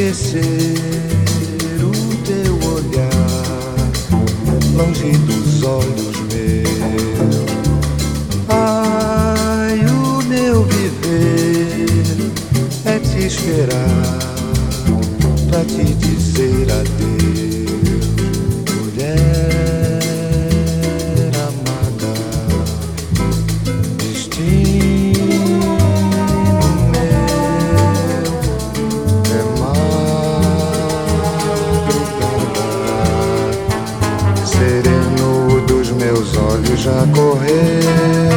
esquecer o teu olhar longe dos olhos meus. Ai, o meu viver é te esperar pra te já correr.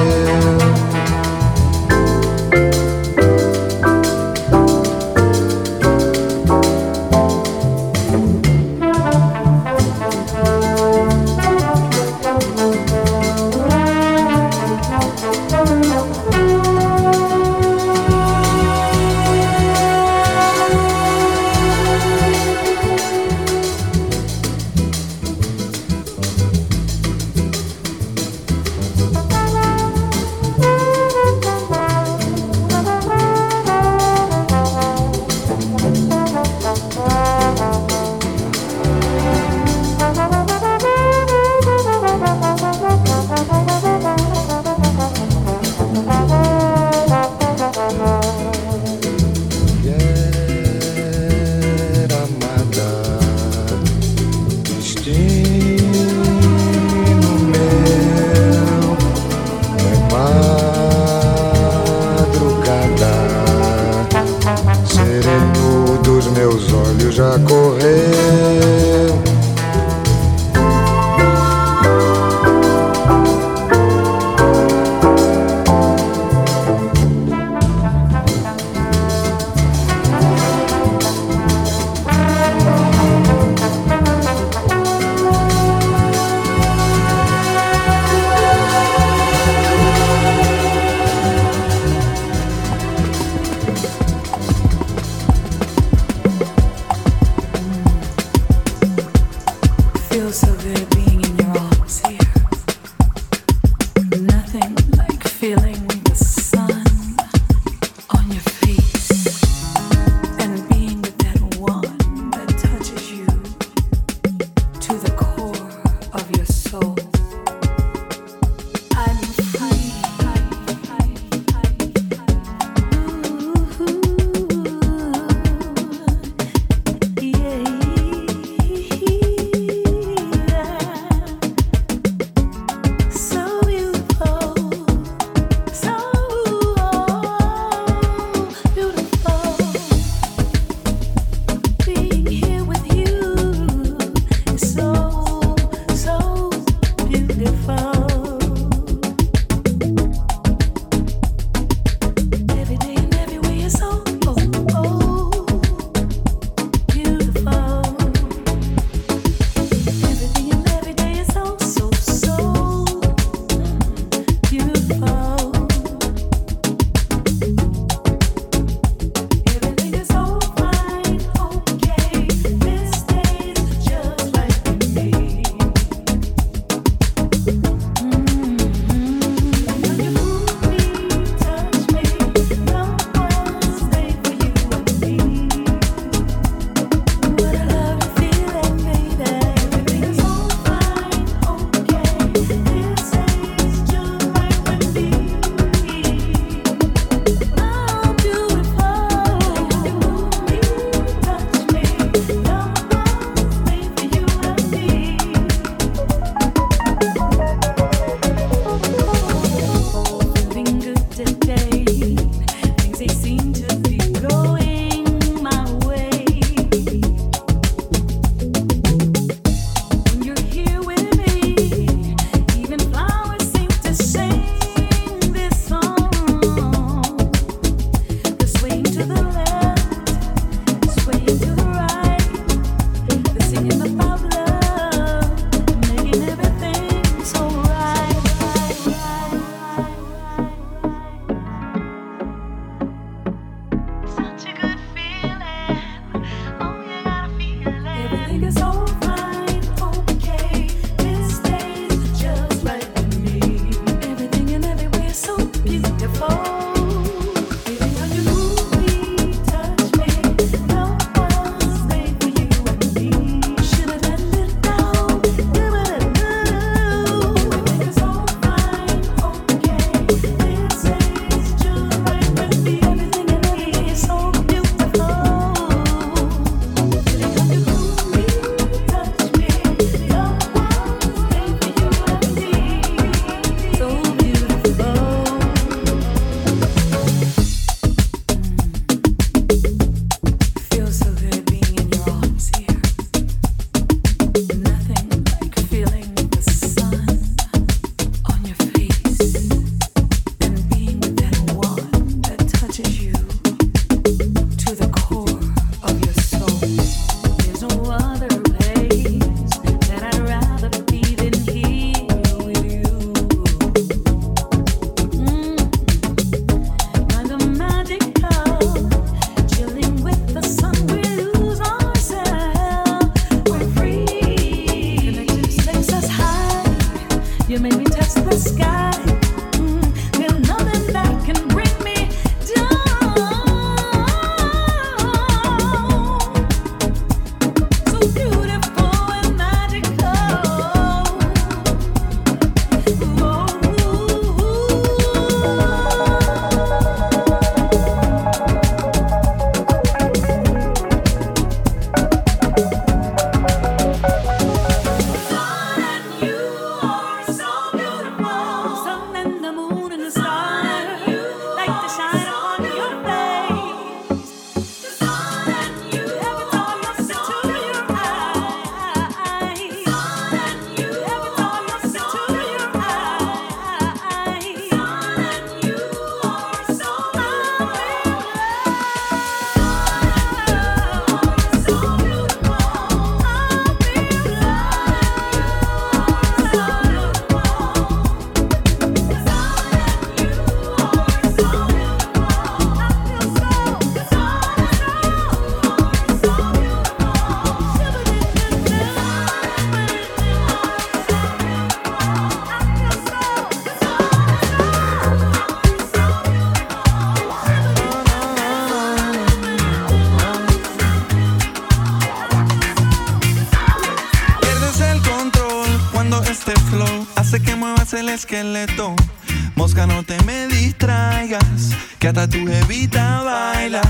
Mosca, no te me distraigas, que hasta tu evita baila.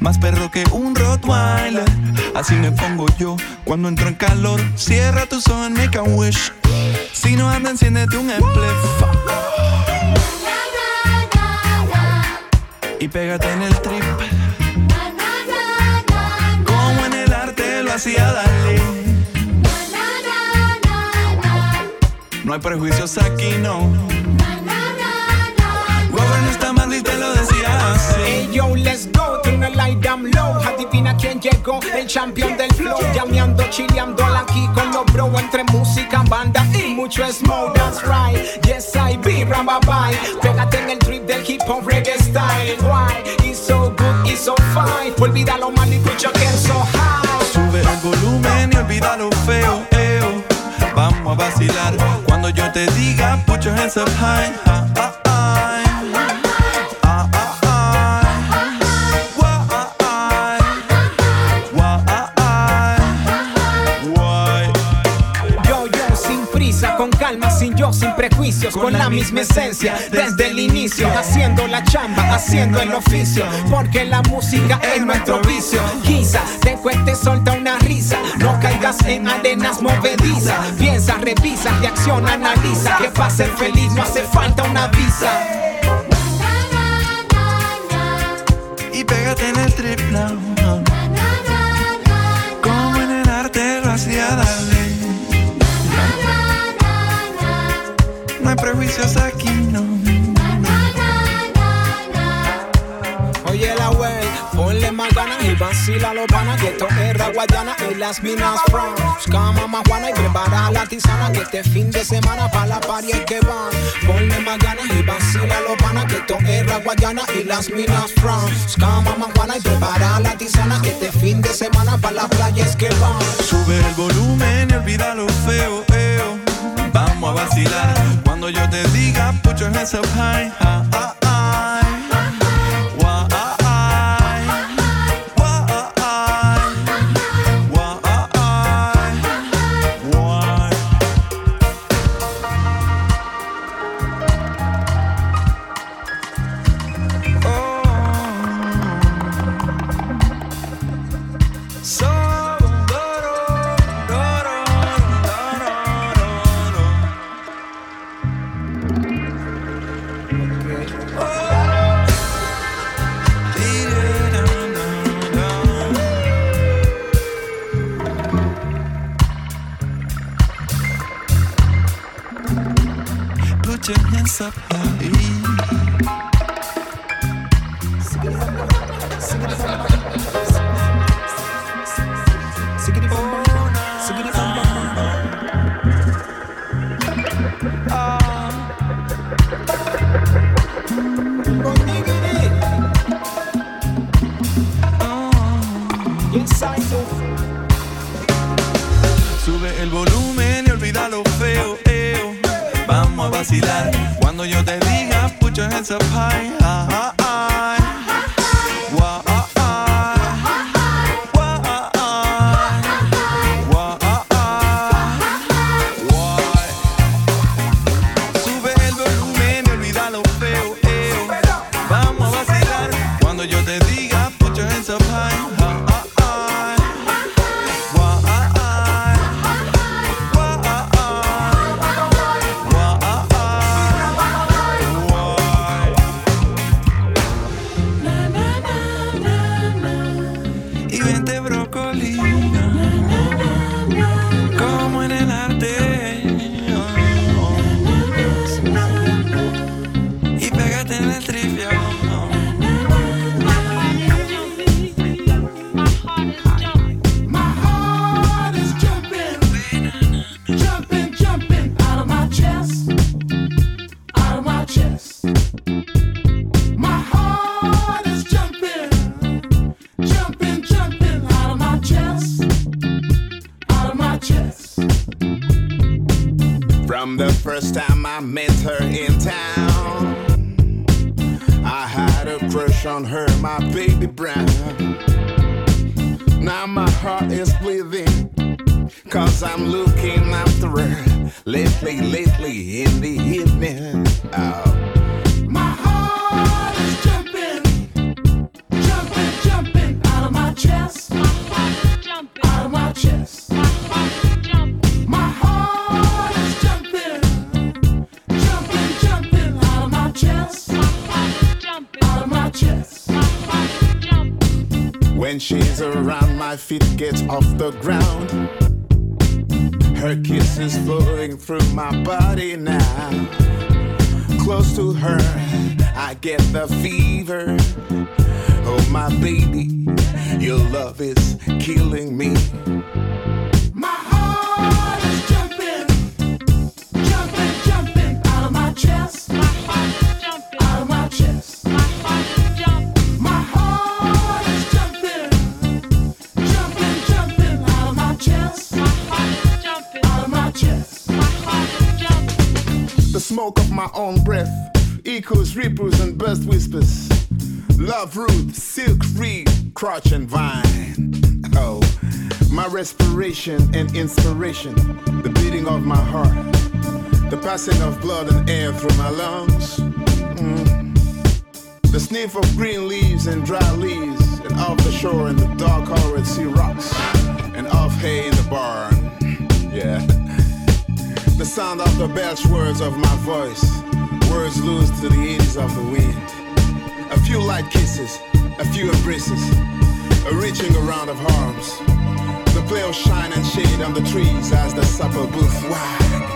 Más perro que un Rottweiler. Así me pongo yo cuando entro en calor. Cierra tus ojos, make a wish. Si no anda, enciéndete un spliff. Y pégate en el El champion del flow. Llameando, chileando aquí con los bro. Entre música, banda y mucho smoke. That's right, yes I be, ramba bye. Pégate en el trip del hip hop reggae style. Why? It's so good, it's so fine. Olvida lo mal y escucha que es so high. Sube el volumen y olvida lo feo, eo. Vamos a vacilar cuando yo te diga, put your hands up high. Sin prejuicios, con la misma esencia desde el inicio, haciendo la chamba, haciendo el oficio, porque la música es nuestro vicio. Quizás te cueste solta una risa, no caigas en arenas movedizas. Piensa, revisa, reacciona, analiza, que para ser feliz no hace falta una visa. Y pégate en el trip now. Como en el arte lo hacía darle. No hay prejuicios aquí, no. Oye la wey, ponle más ganas y vacila los panas que esto es raguayana y las minas from Buscama más juana y prepara la tisana que este fin de semana pa' la party hay que van Ponle más ganas y vacila los panas que esto es raguayana y las minas from Buscama más juana y prepara la tisana que este fin de semana pa' la playa es que van Sube el volumen y olvida lo feo, eo. Cuando yo te diga, put your hands up high. From the first time I met her in town, I had a crush on her, my baby brown. Now my heart is bleeding, Cause I'm looking after her lately, lately in the evening. Oh. She's around, my feet gets off the ground. Her kiss is flowing through my body now. Close to her, I get the fever. Oh, my baby, your love is killing me. Smoke of my own breath echoes, ripples, and burst whispers. Love root, silk free, crotch and vine. Oh, my respiration and inspiration, the beating of my heart, the passing of blood and air through my lungs. Mm. The sniff of green leaves and dry leaves, and off the shore and the dark colored sea rocks, and off hay in the barn. Yeah. Sound of the belch words of my voice, words lose to the eddies of the wind. A few light kisses, a few embraces, a reaching around of arms. The play of shine and shade on the trees as the supper booth wag.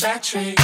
Battery.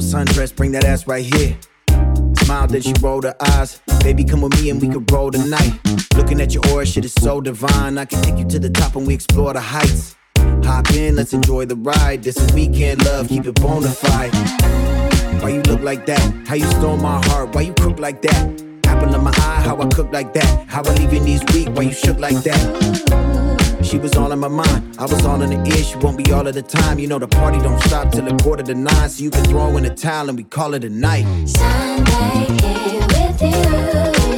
Yellow sundress, bring that ass right here. Smile, then she rolled her eyes. Baby, come with me and we could roll tonight. Looking at your aura, shit is so divine. I can take you to the top and we explore the heights. Hop in, let's enjoy the ride. This is weekend love, keep it bona fide. Why you look like that? How you stole my heart? Why you cook like that? Apple in my eye, how I cook like that? How I leave your knees weak? Why you shook like that? She was all in my mind, I was all in the ear. She won't be all of the time. You know the party don't stop till a quarter to nine, so you can throw in a towel and we call it a night. Sunday here with you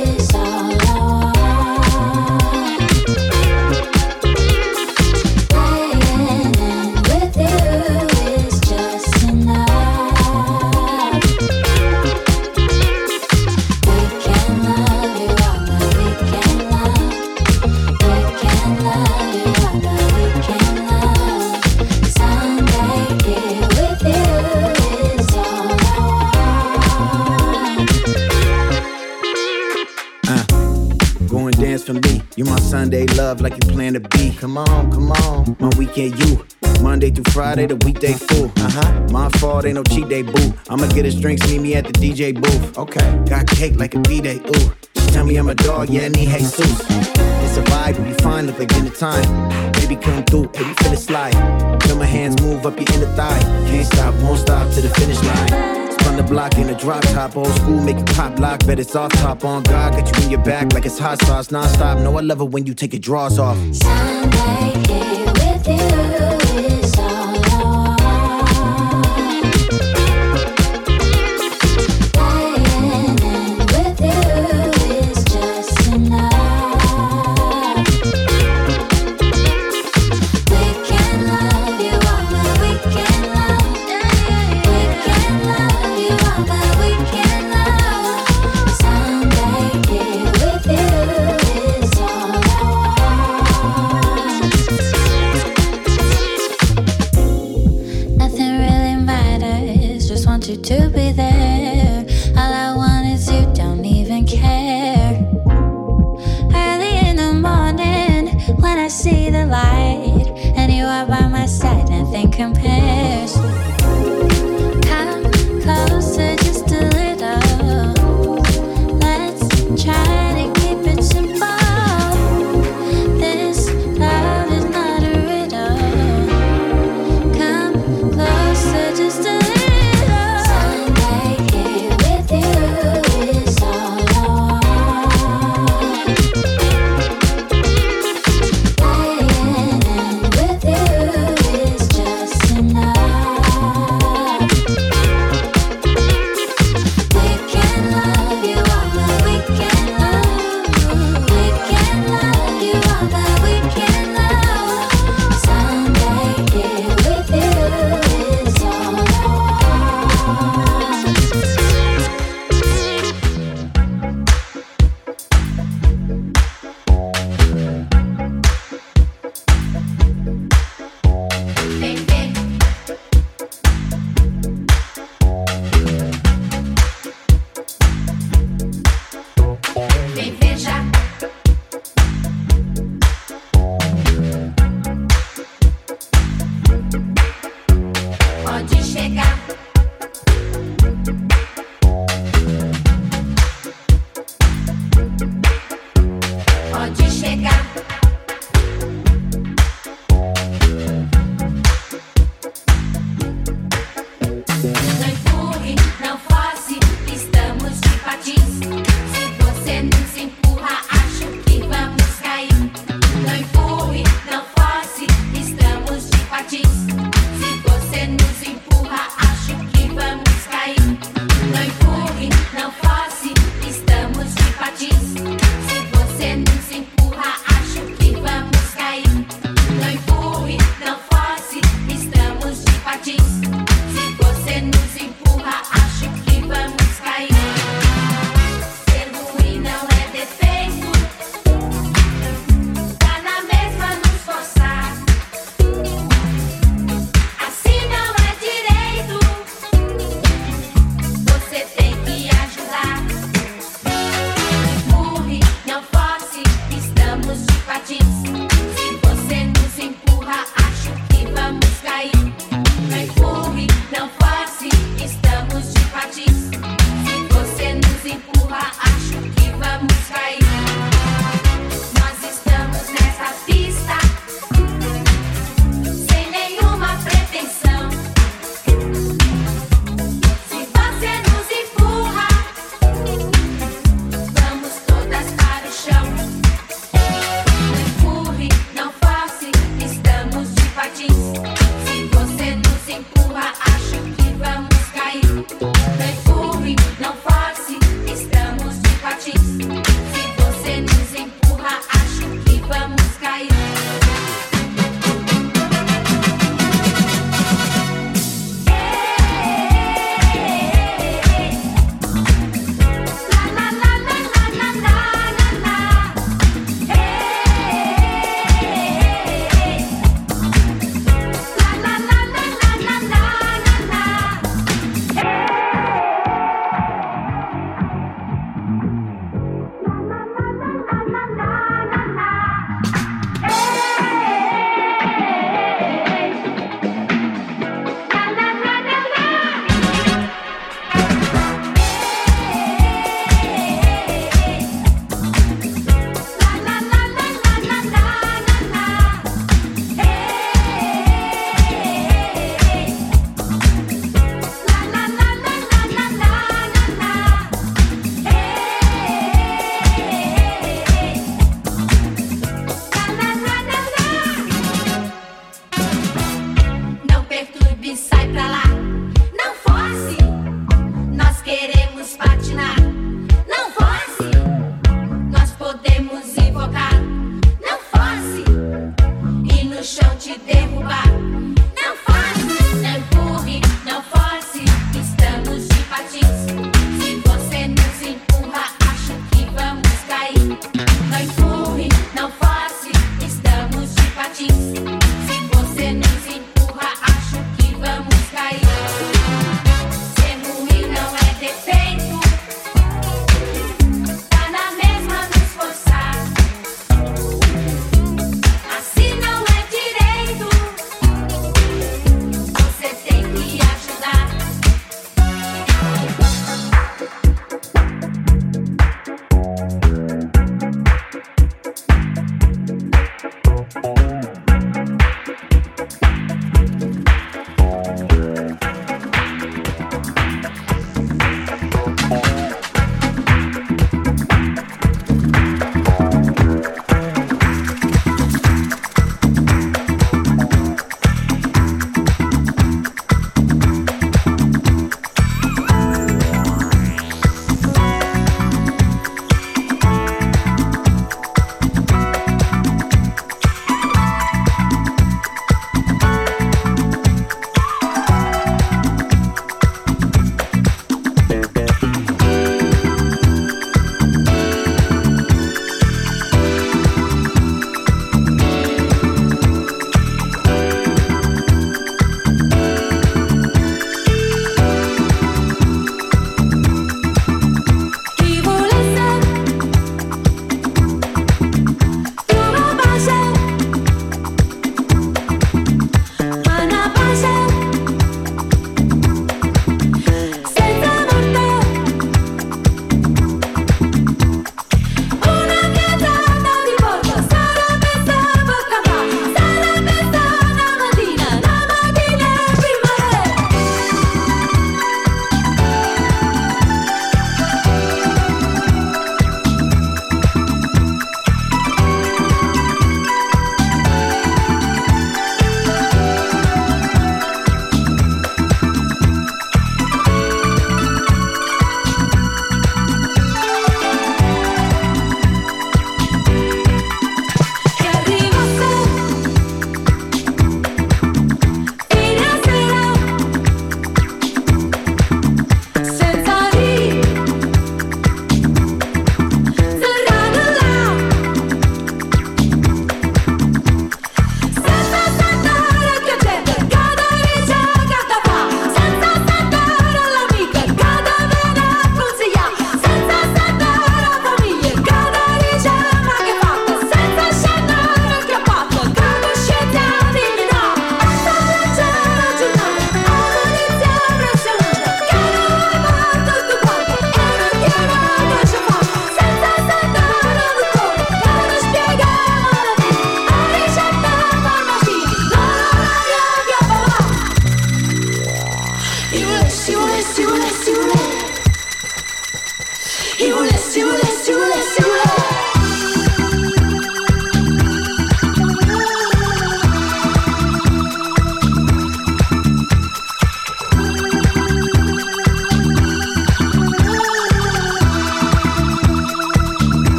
Sunday love like you plan to be. Come on, come on. My weekend you. Monday through Friday, the weekday full. Uh huh. My fault, ain't no cheat day, boo. I'ma get us drinks, meet me at the DJ booth. Okay. Got cake like a B-day, ooh. She tell me I'm a dog, yeah, I need Jesus. It's a vibe, we fine, look like dinner time. Baby, come through, baby, feel it slide. Feel my hands move up your inner thigh. Can't stop, won't stop to the finish line. Spun the block in a drop top, old school, make it pop lock, bet it's off top on God, got you in your back like it's hot sauce, non-stop. No, I love it when you take your drawers off. Sunday here with you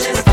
feelings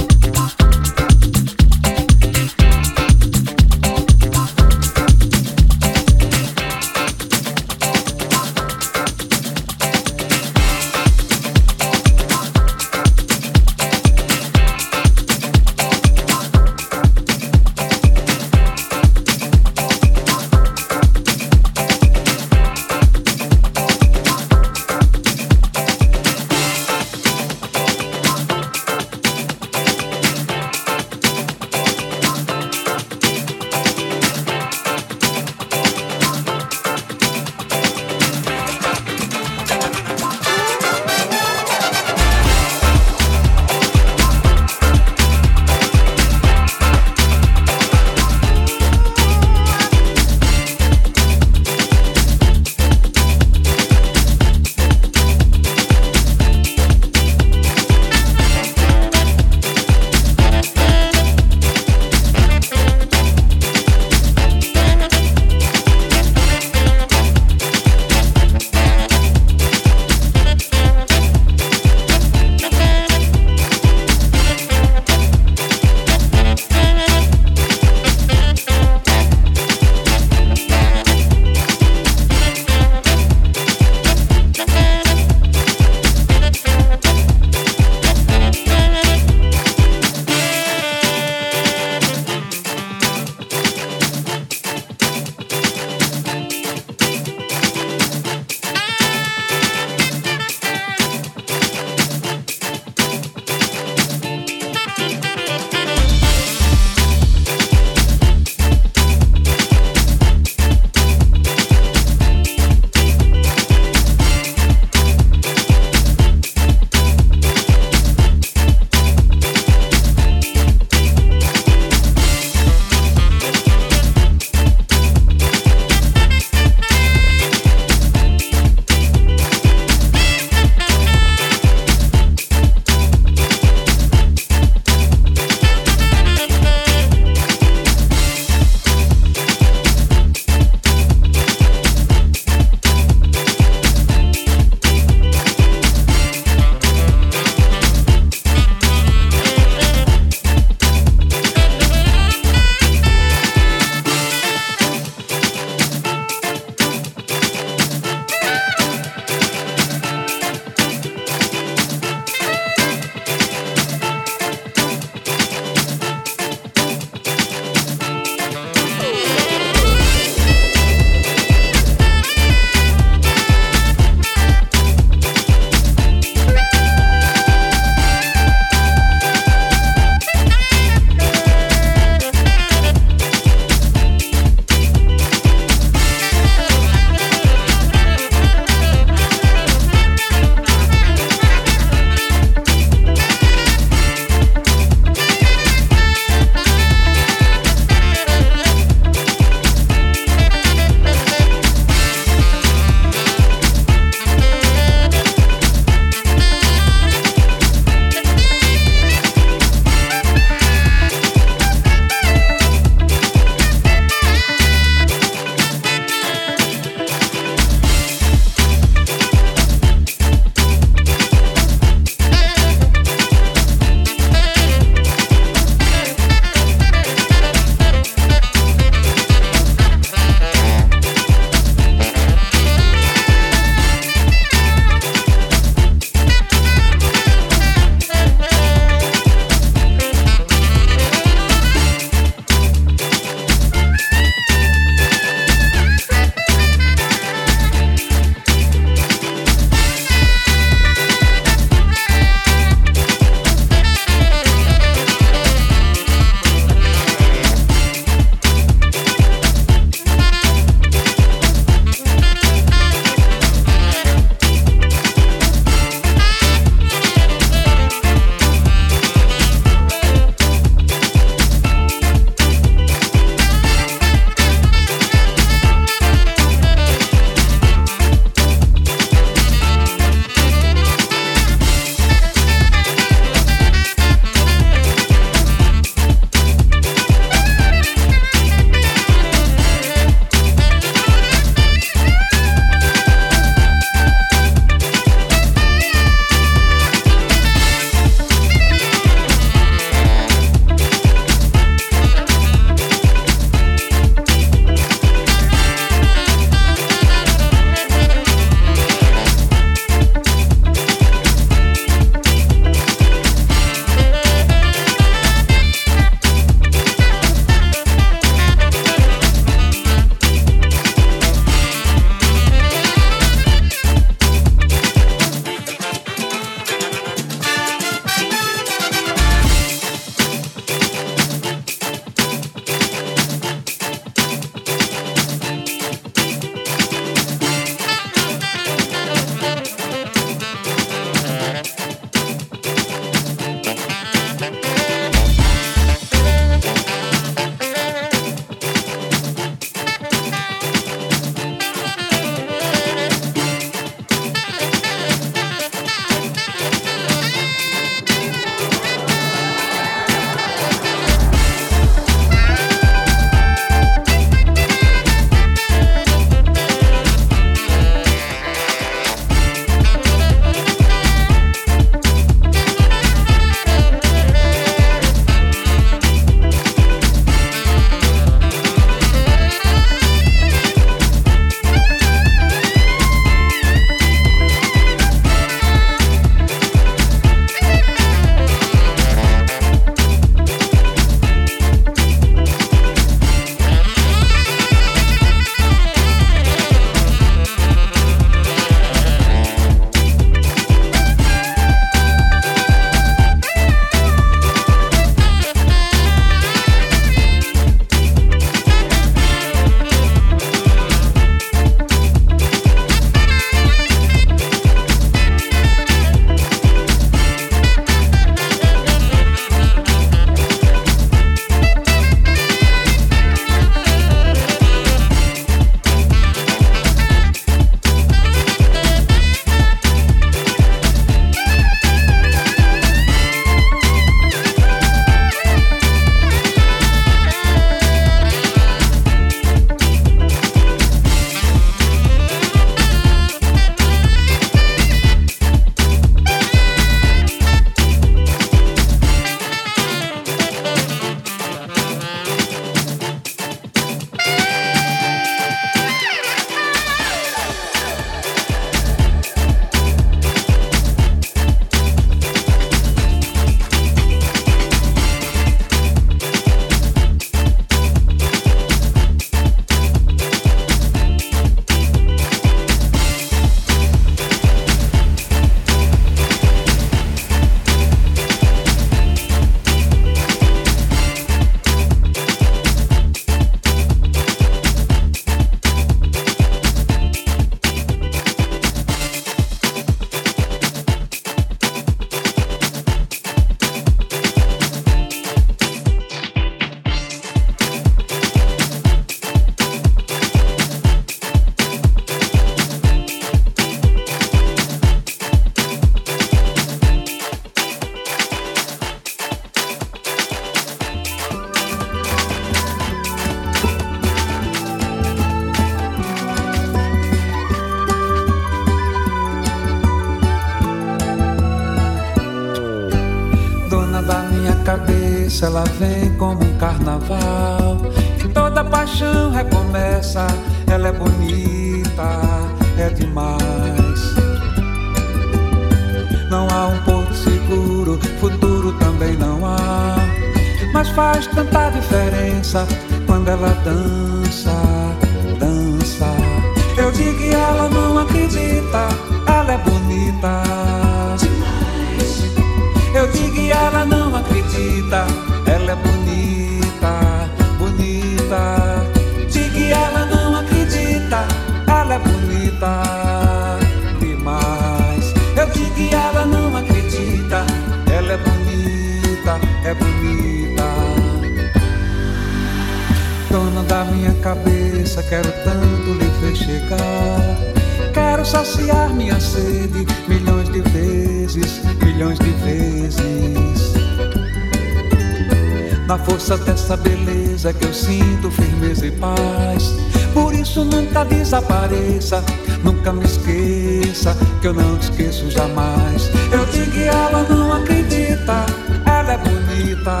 isso nunca desapareça. Nunca me esqueça, que eu não te esqueço jamais. Eu digo que ela não acredita, ela é bonita.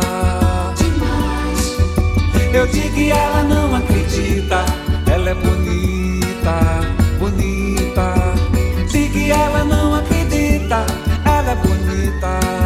Demais. Eu digo que ela não acredita, ela é bonita, bonita. Digo que ela não acredita, ela é bonita.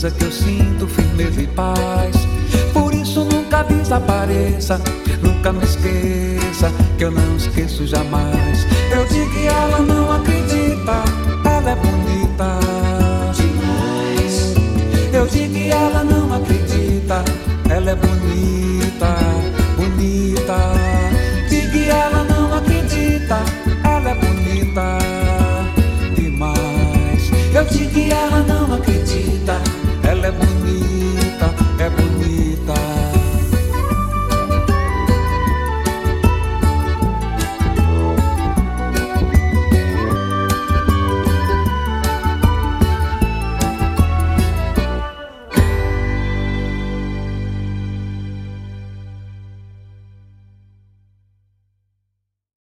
certeza que eu sinto firmeza e paz. Por isso nunca desapareça, nunca me esqueça, que eu não esqueço jamais. Eu digo que ela não acredita, ela é bonita demais. Eu digo que ela não acredita, ela é bonita, bonita. Digo que ela não acredita, ela é bonita demais. Eu digo que ela não acredita. me.